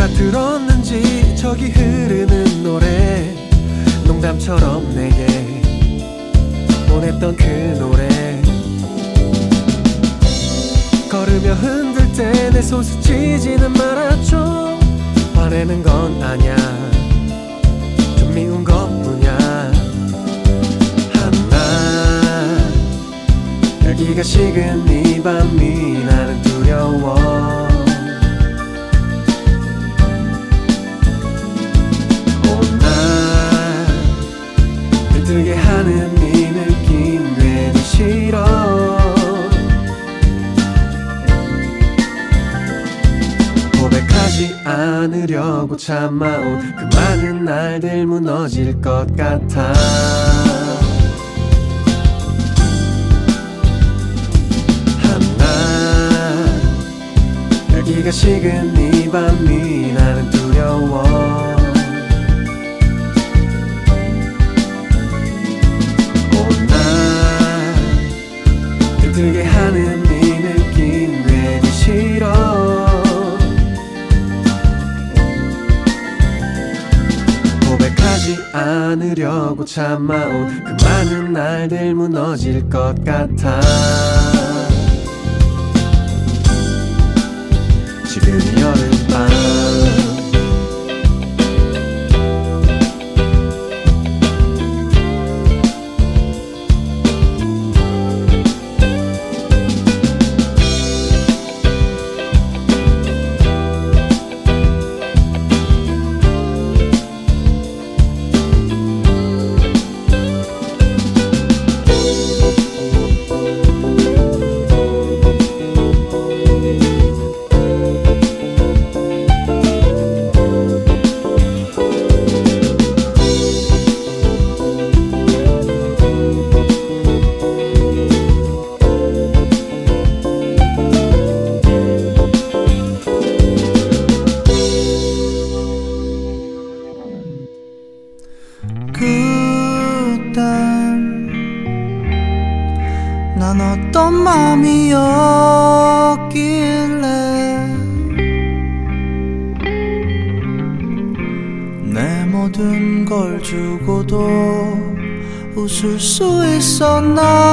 누가 들었는지 저기 흐르는 노래 농담처럼 내게 보냈던 그 노래. 걸으며 흔들 때 내 손수 치지는 말아줘 화내는 건 아냐 좀 미운 것뿐이야. 하나 여기가 식은 이 밤이 나는 두려워 들뜨게 하는 이 느낌 괜히 싫어. 고백하지 않으려고 참아온 그 많은 날들 무너질 것 같아. 하나 여기가 식은 이 밤이 나는 두려워 하는 이 느낌 괜히 싫어. 고백하지 않으려고 참아온 그 많은 날들 무너질 것 같아. 지금 여름 웃을 수 있었나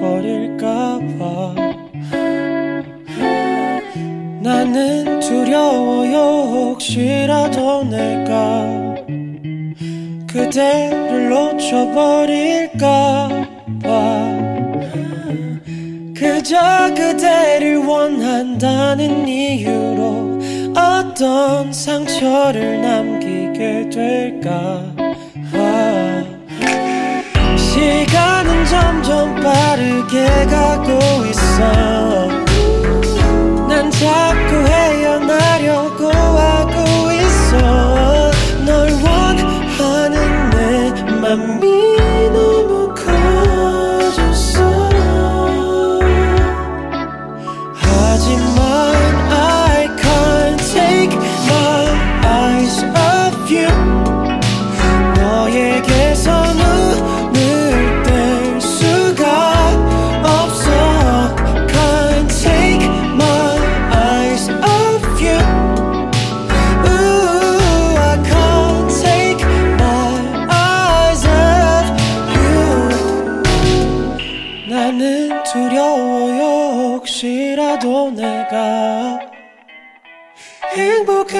버릴까봐. 나는 두려워요. 혹시라도 내가 그대를 놓쳐버릴까봐. 그저 그대를 원한다는 이유로 어떤 상처를 남기게 될까 시간은 점점 빠르게 가고 있어. 난 자꾸 헤어나려고 하고 있어. 널 원하는 내 맘이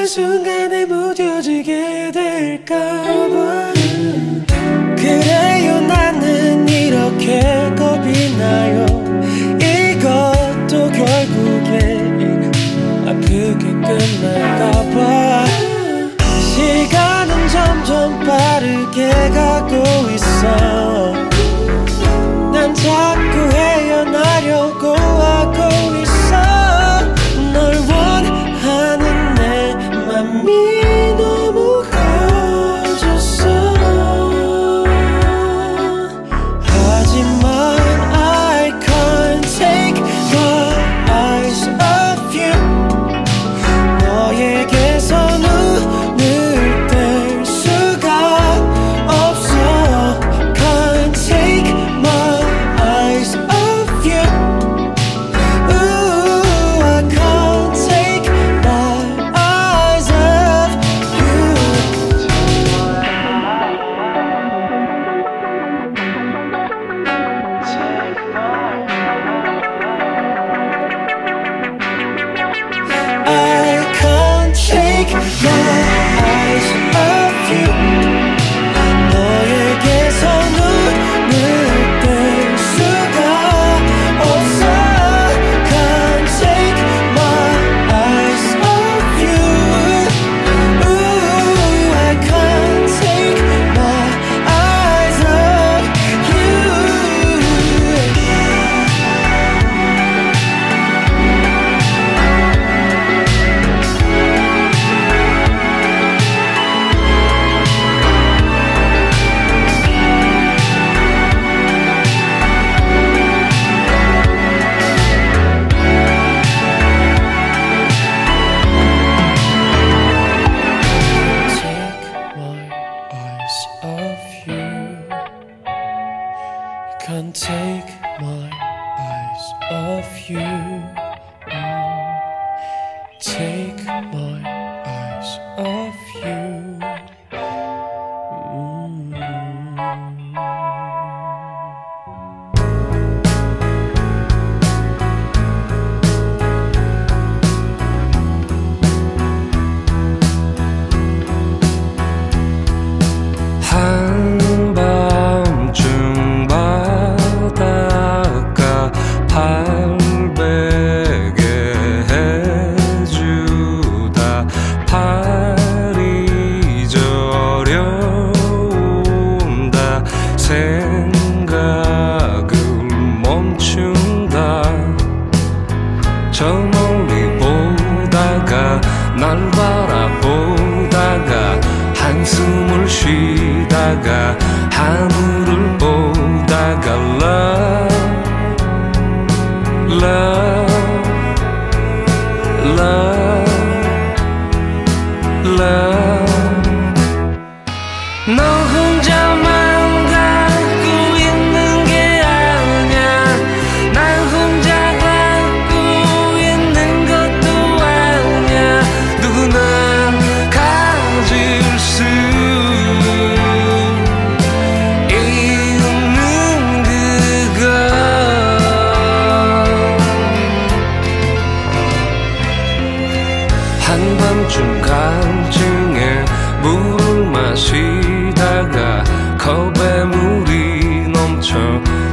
순간에 무뎌지게 될까봐. 그래요 나는 이렇게 겁이 나요. 이것도 결국엔 아프게 끝날까봐. 시간은 점점 빠르게 가고 있어 you. You can't take my eyes off you. Mm. Take my 물을 마시다가 컵에 물이 넘쳐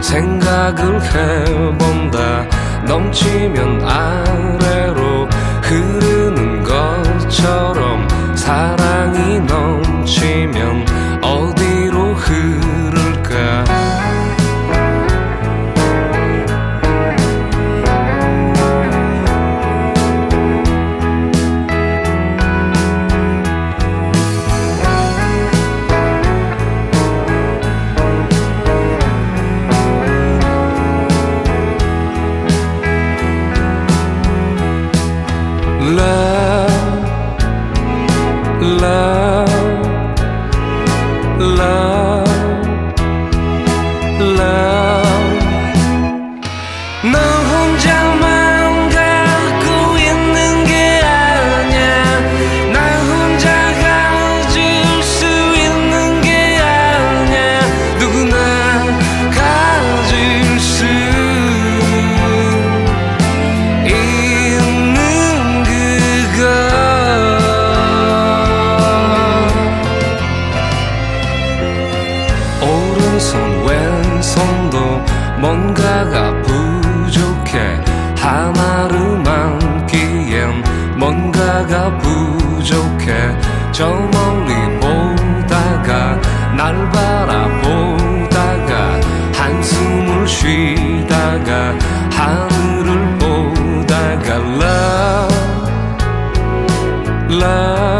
생각을 해본다. 넘치면 아래로 흐르는 것처럼 사랑이 넘치면 어디 love.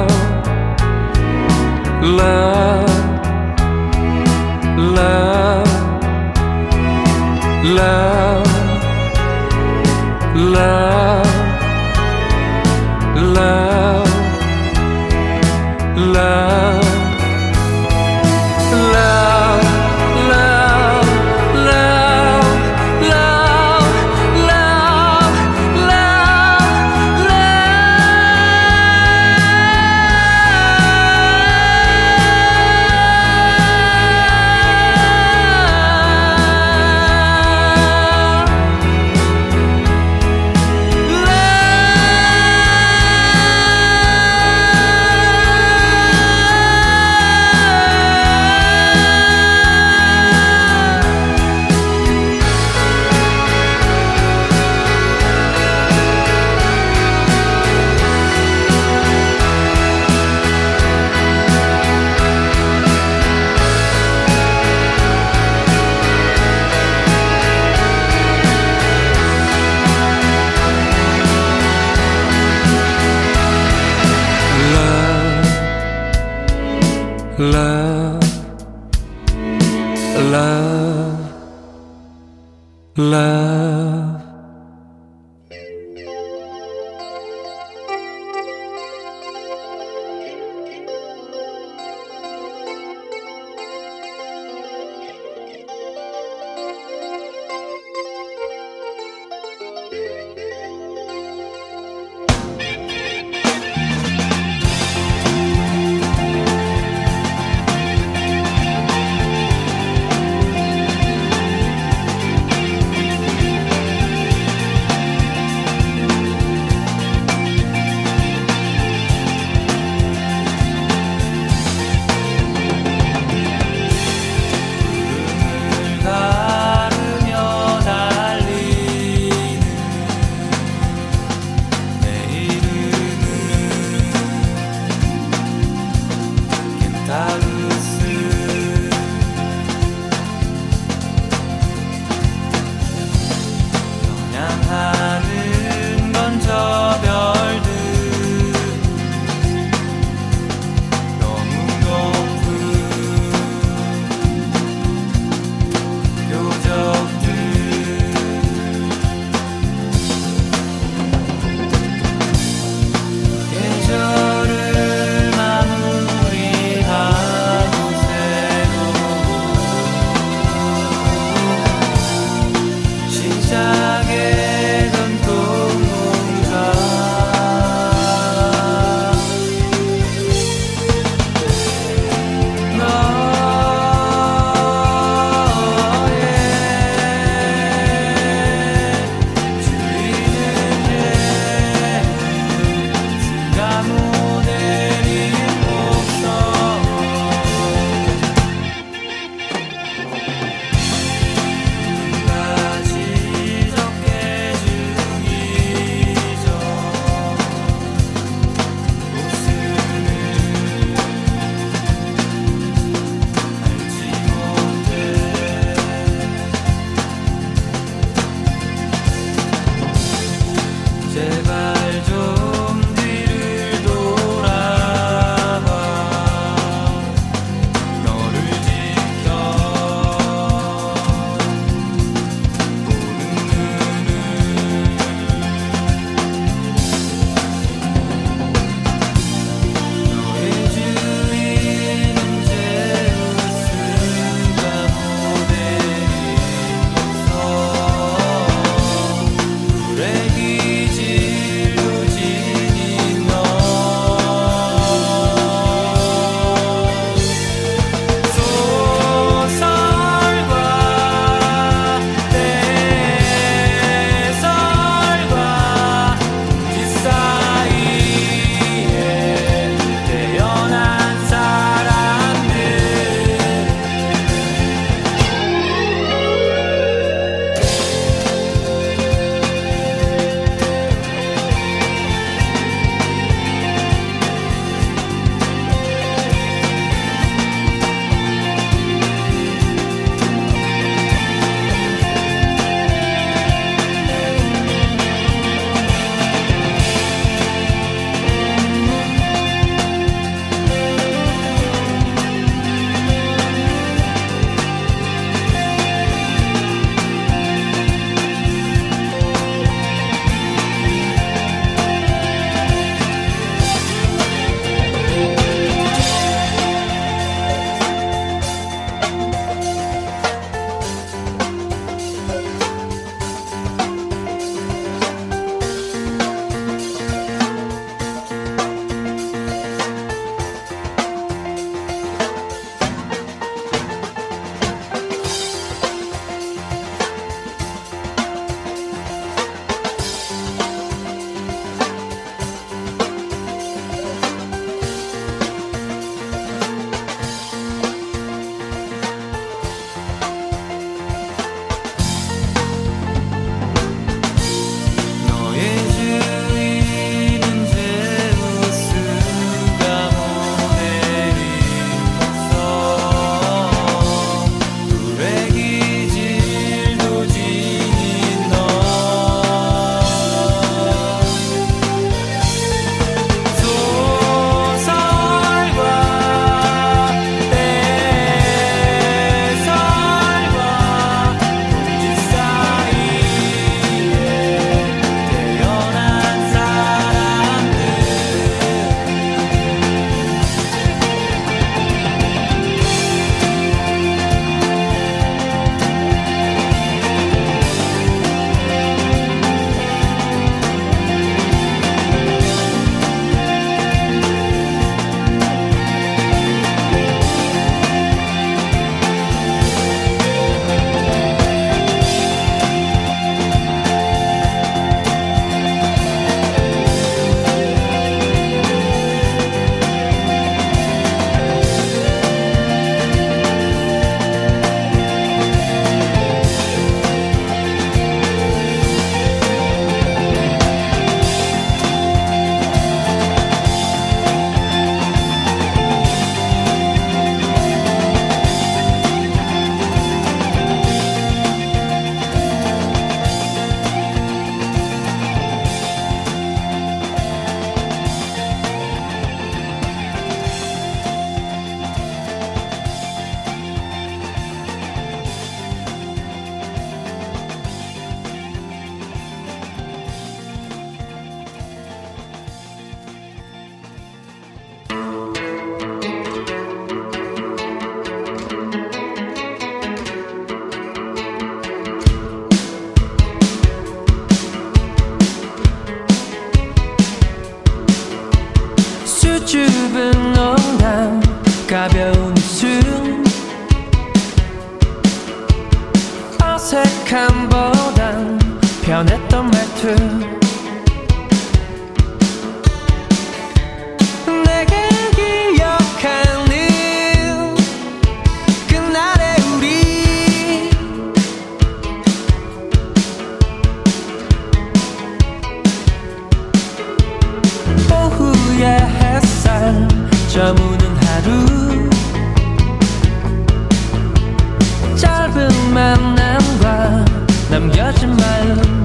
만남과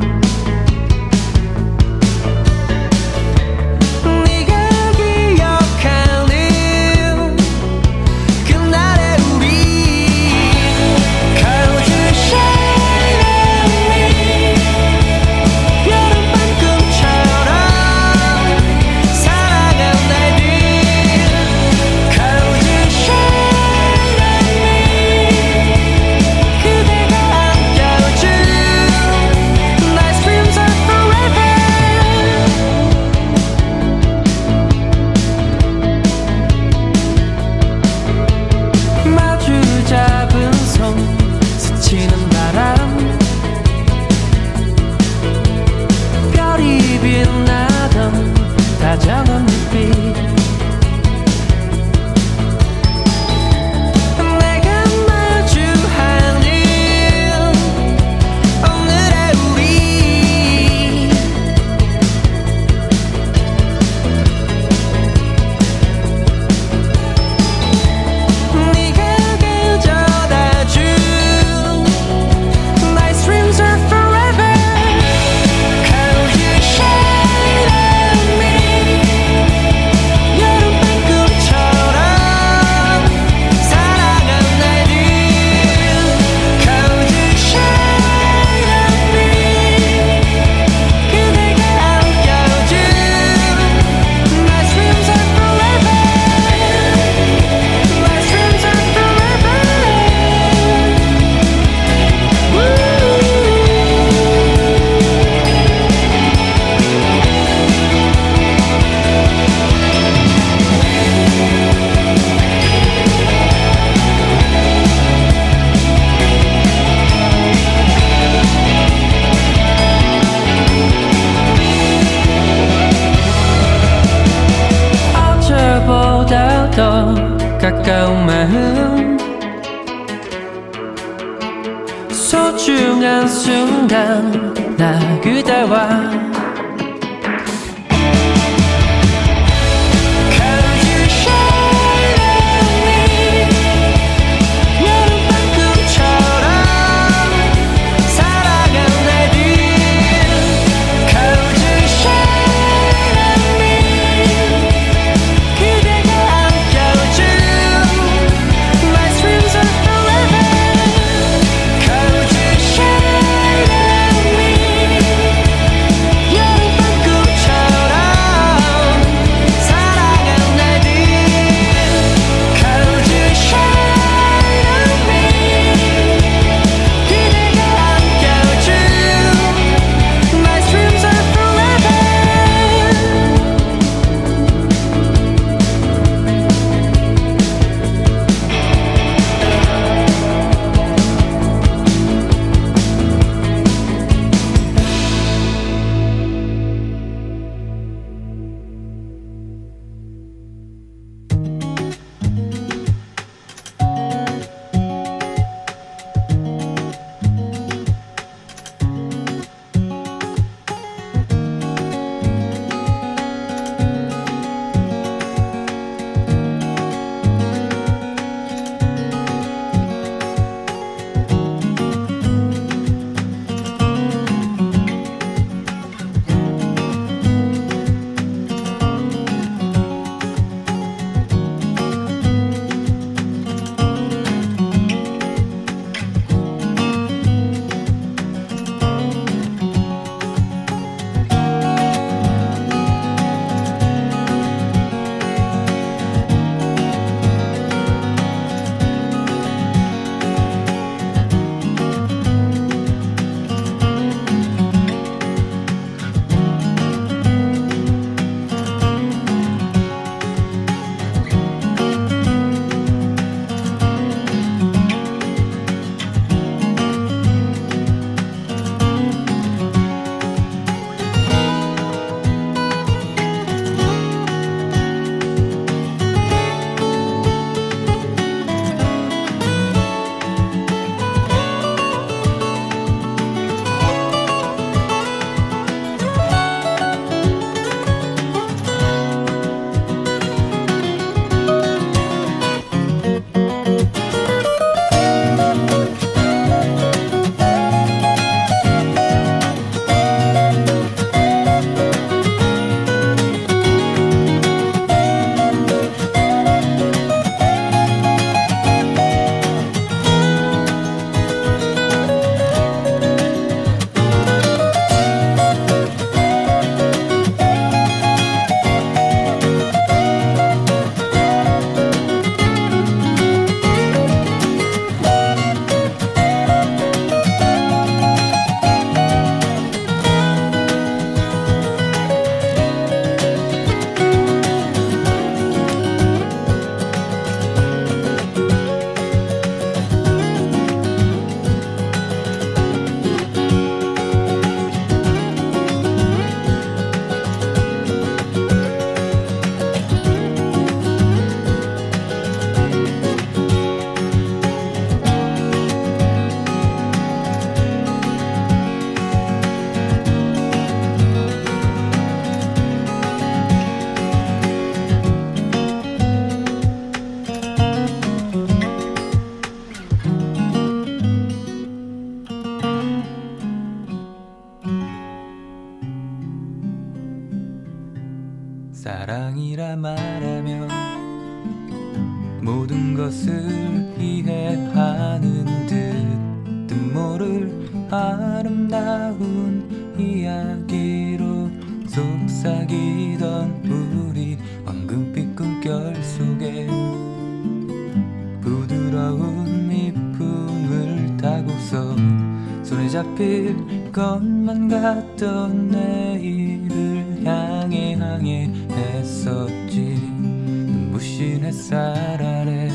것만 같던 내일을 향해 향해 했었지. 눈부신 햇살 아래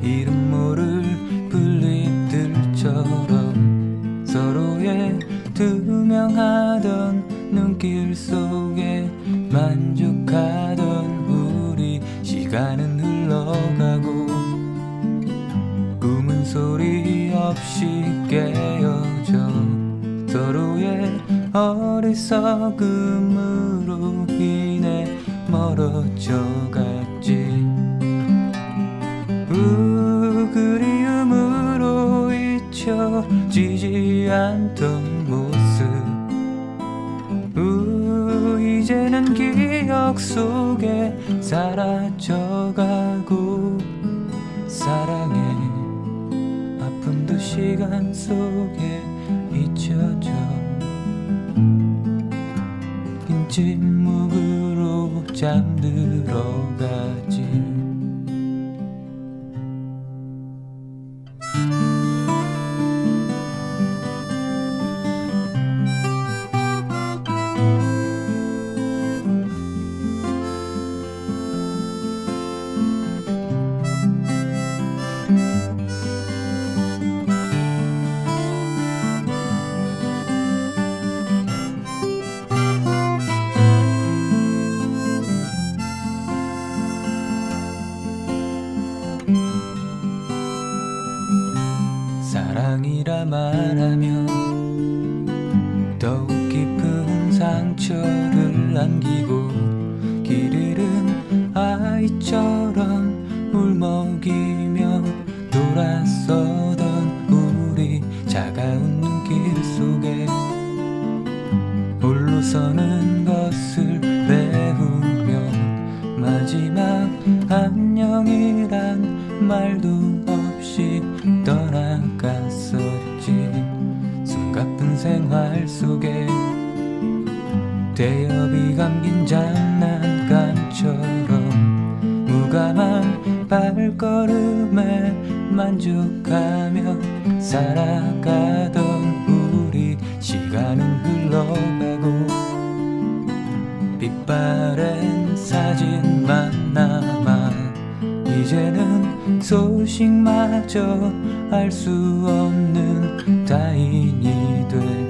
이름 모를 분리들처럼 서로의 투명하던 눈길 속에 만족하던 우리 시간은 흘러 흘러가고. 꿈은 소리 없이 깨어져 서로의 어리석음으로 인해 멀어져 갔지. 우 그리움으로 잊혀지지 않던 모습. 우 이제는 기억 속에 사라져가고 사랑의 아픔도 시간 속에 침묵으로 잠들어가 사랑이라 말하면 속에 대엽이 감긴 장난감처럼 무감한 발걸음에 만족하며 살아가던 우리 시간은 흘러가고 빛바랜 사진만 남아 이제는 소식마저 알 수 없는 타인이 됐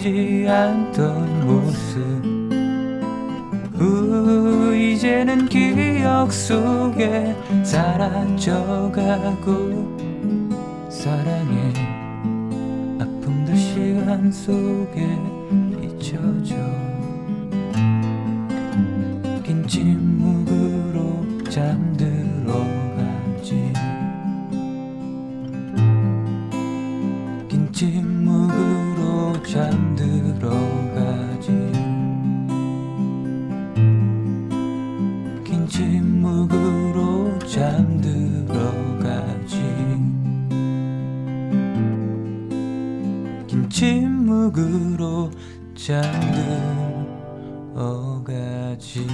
잊혀지지 않던 모습. 우 이제는 기억 속에 사라져가고 사랑의 아픔도 시간 속에 침묵으로 잠들어가지. 긴 침묵으로 잠들어가지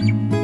you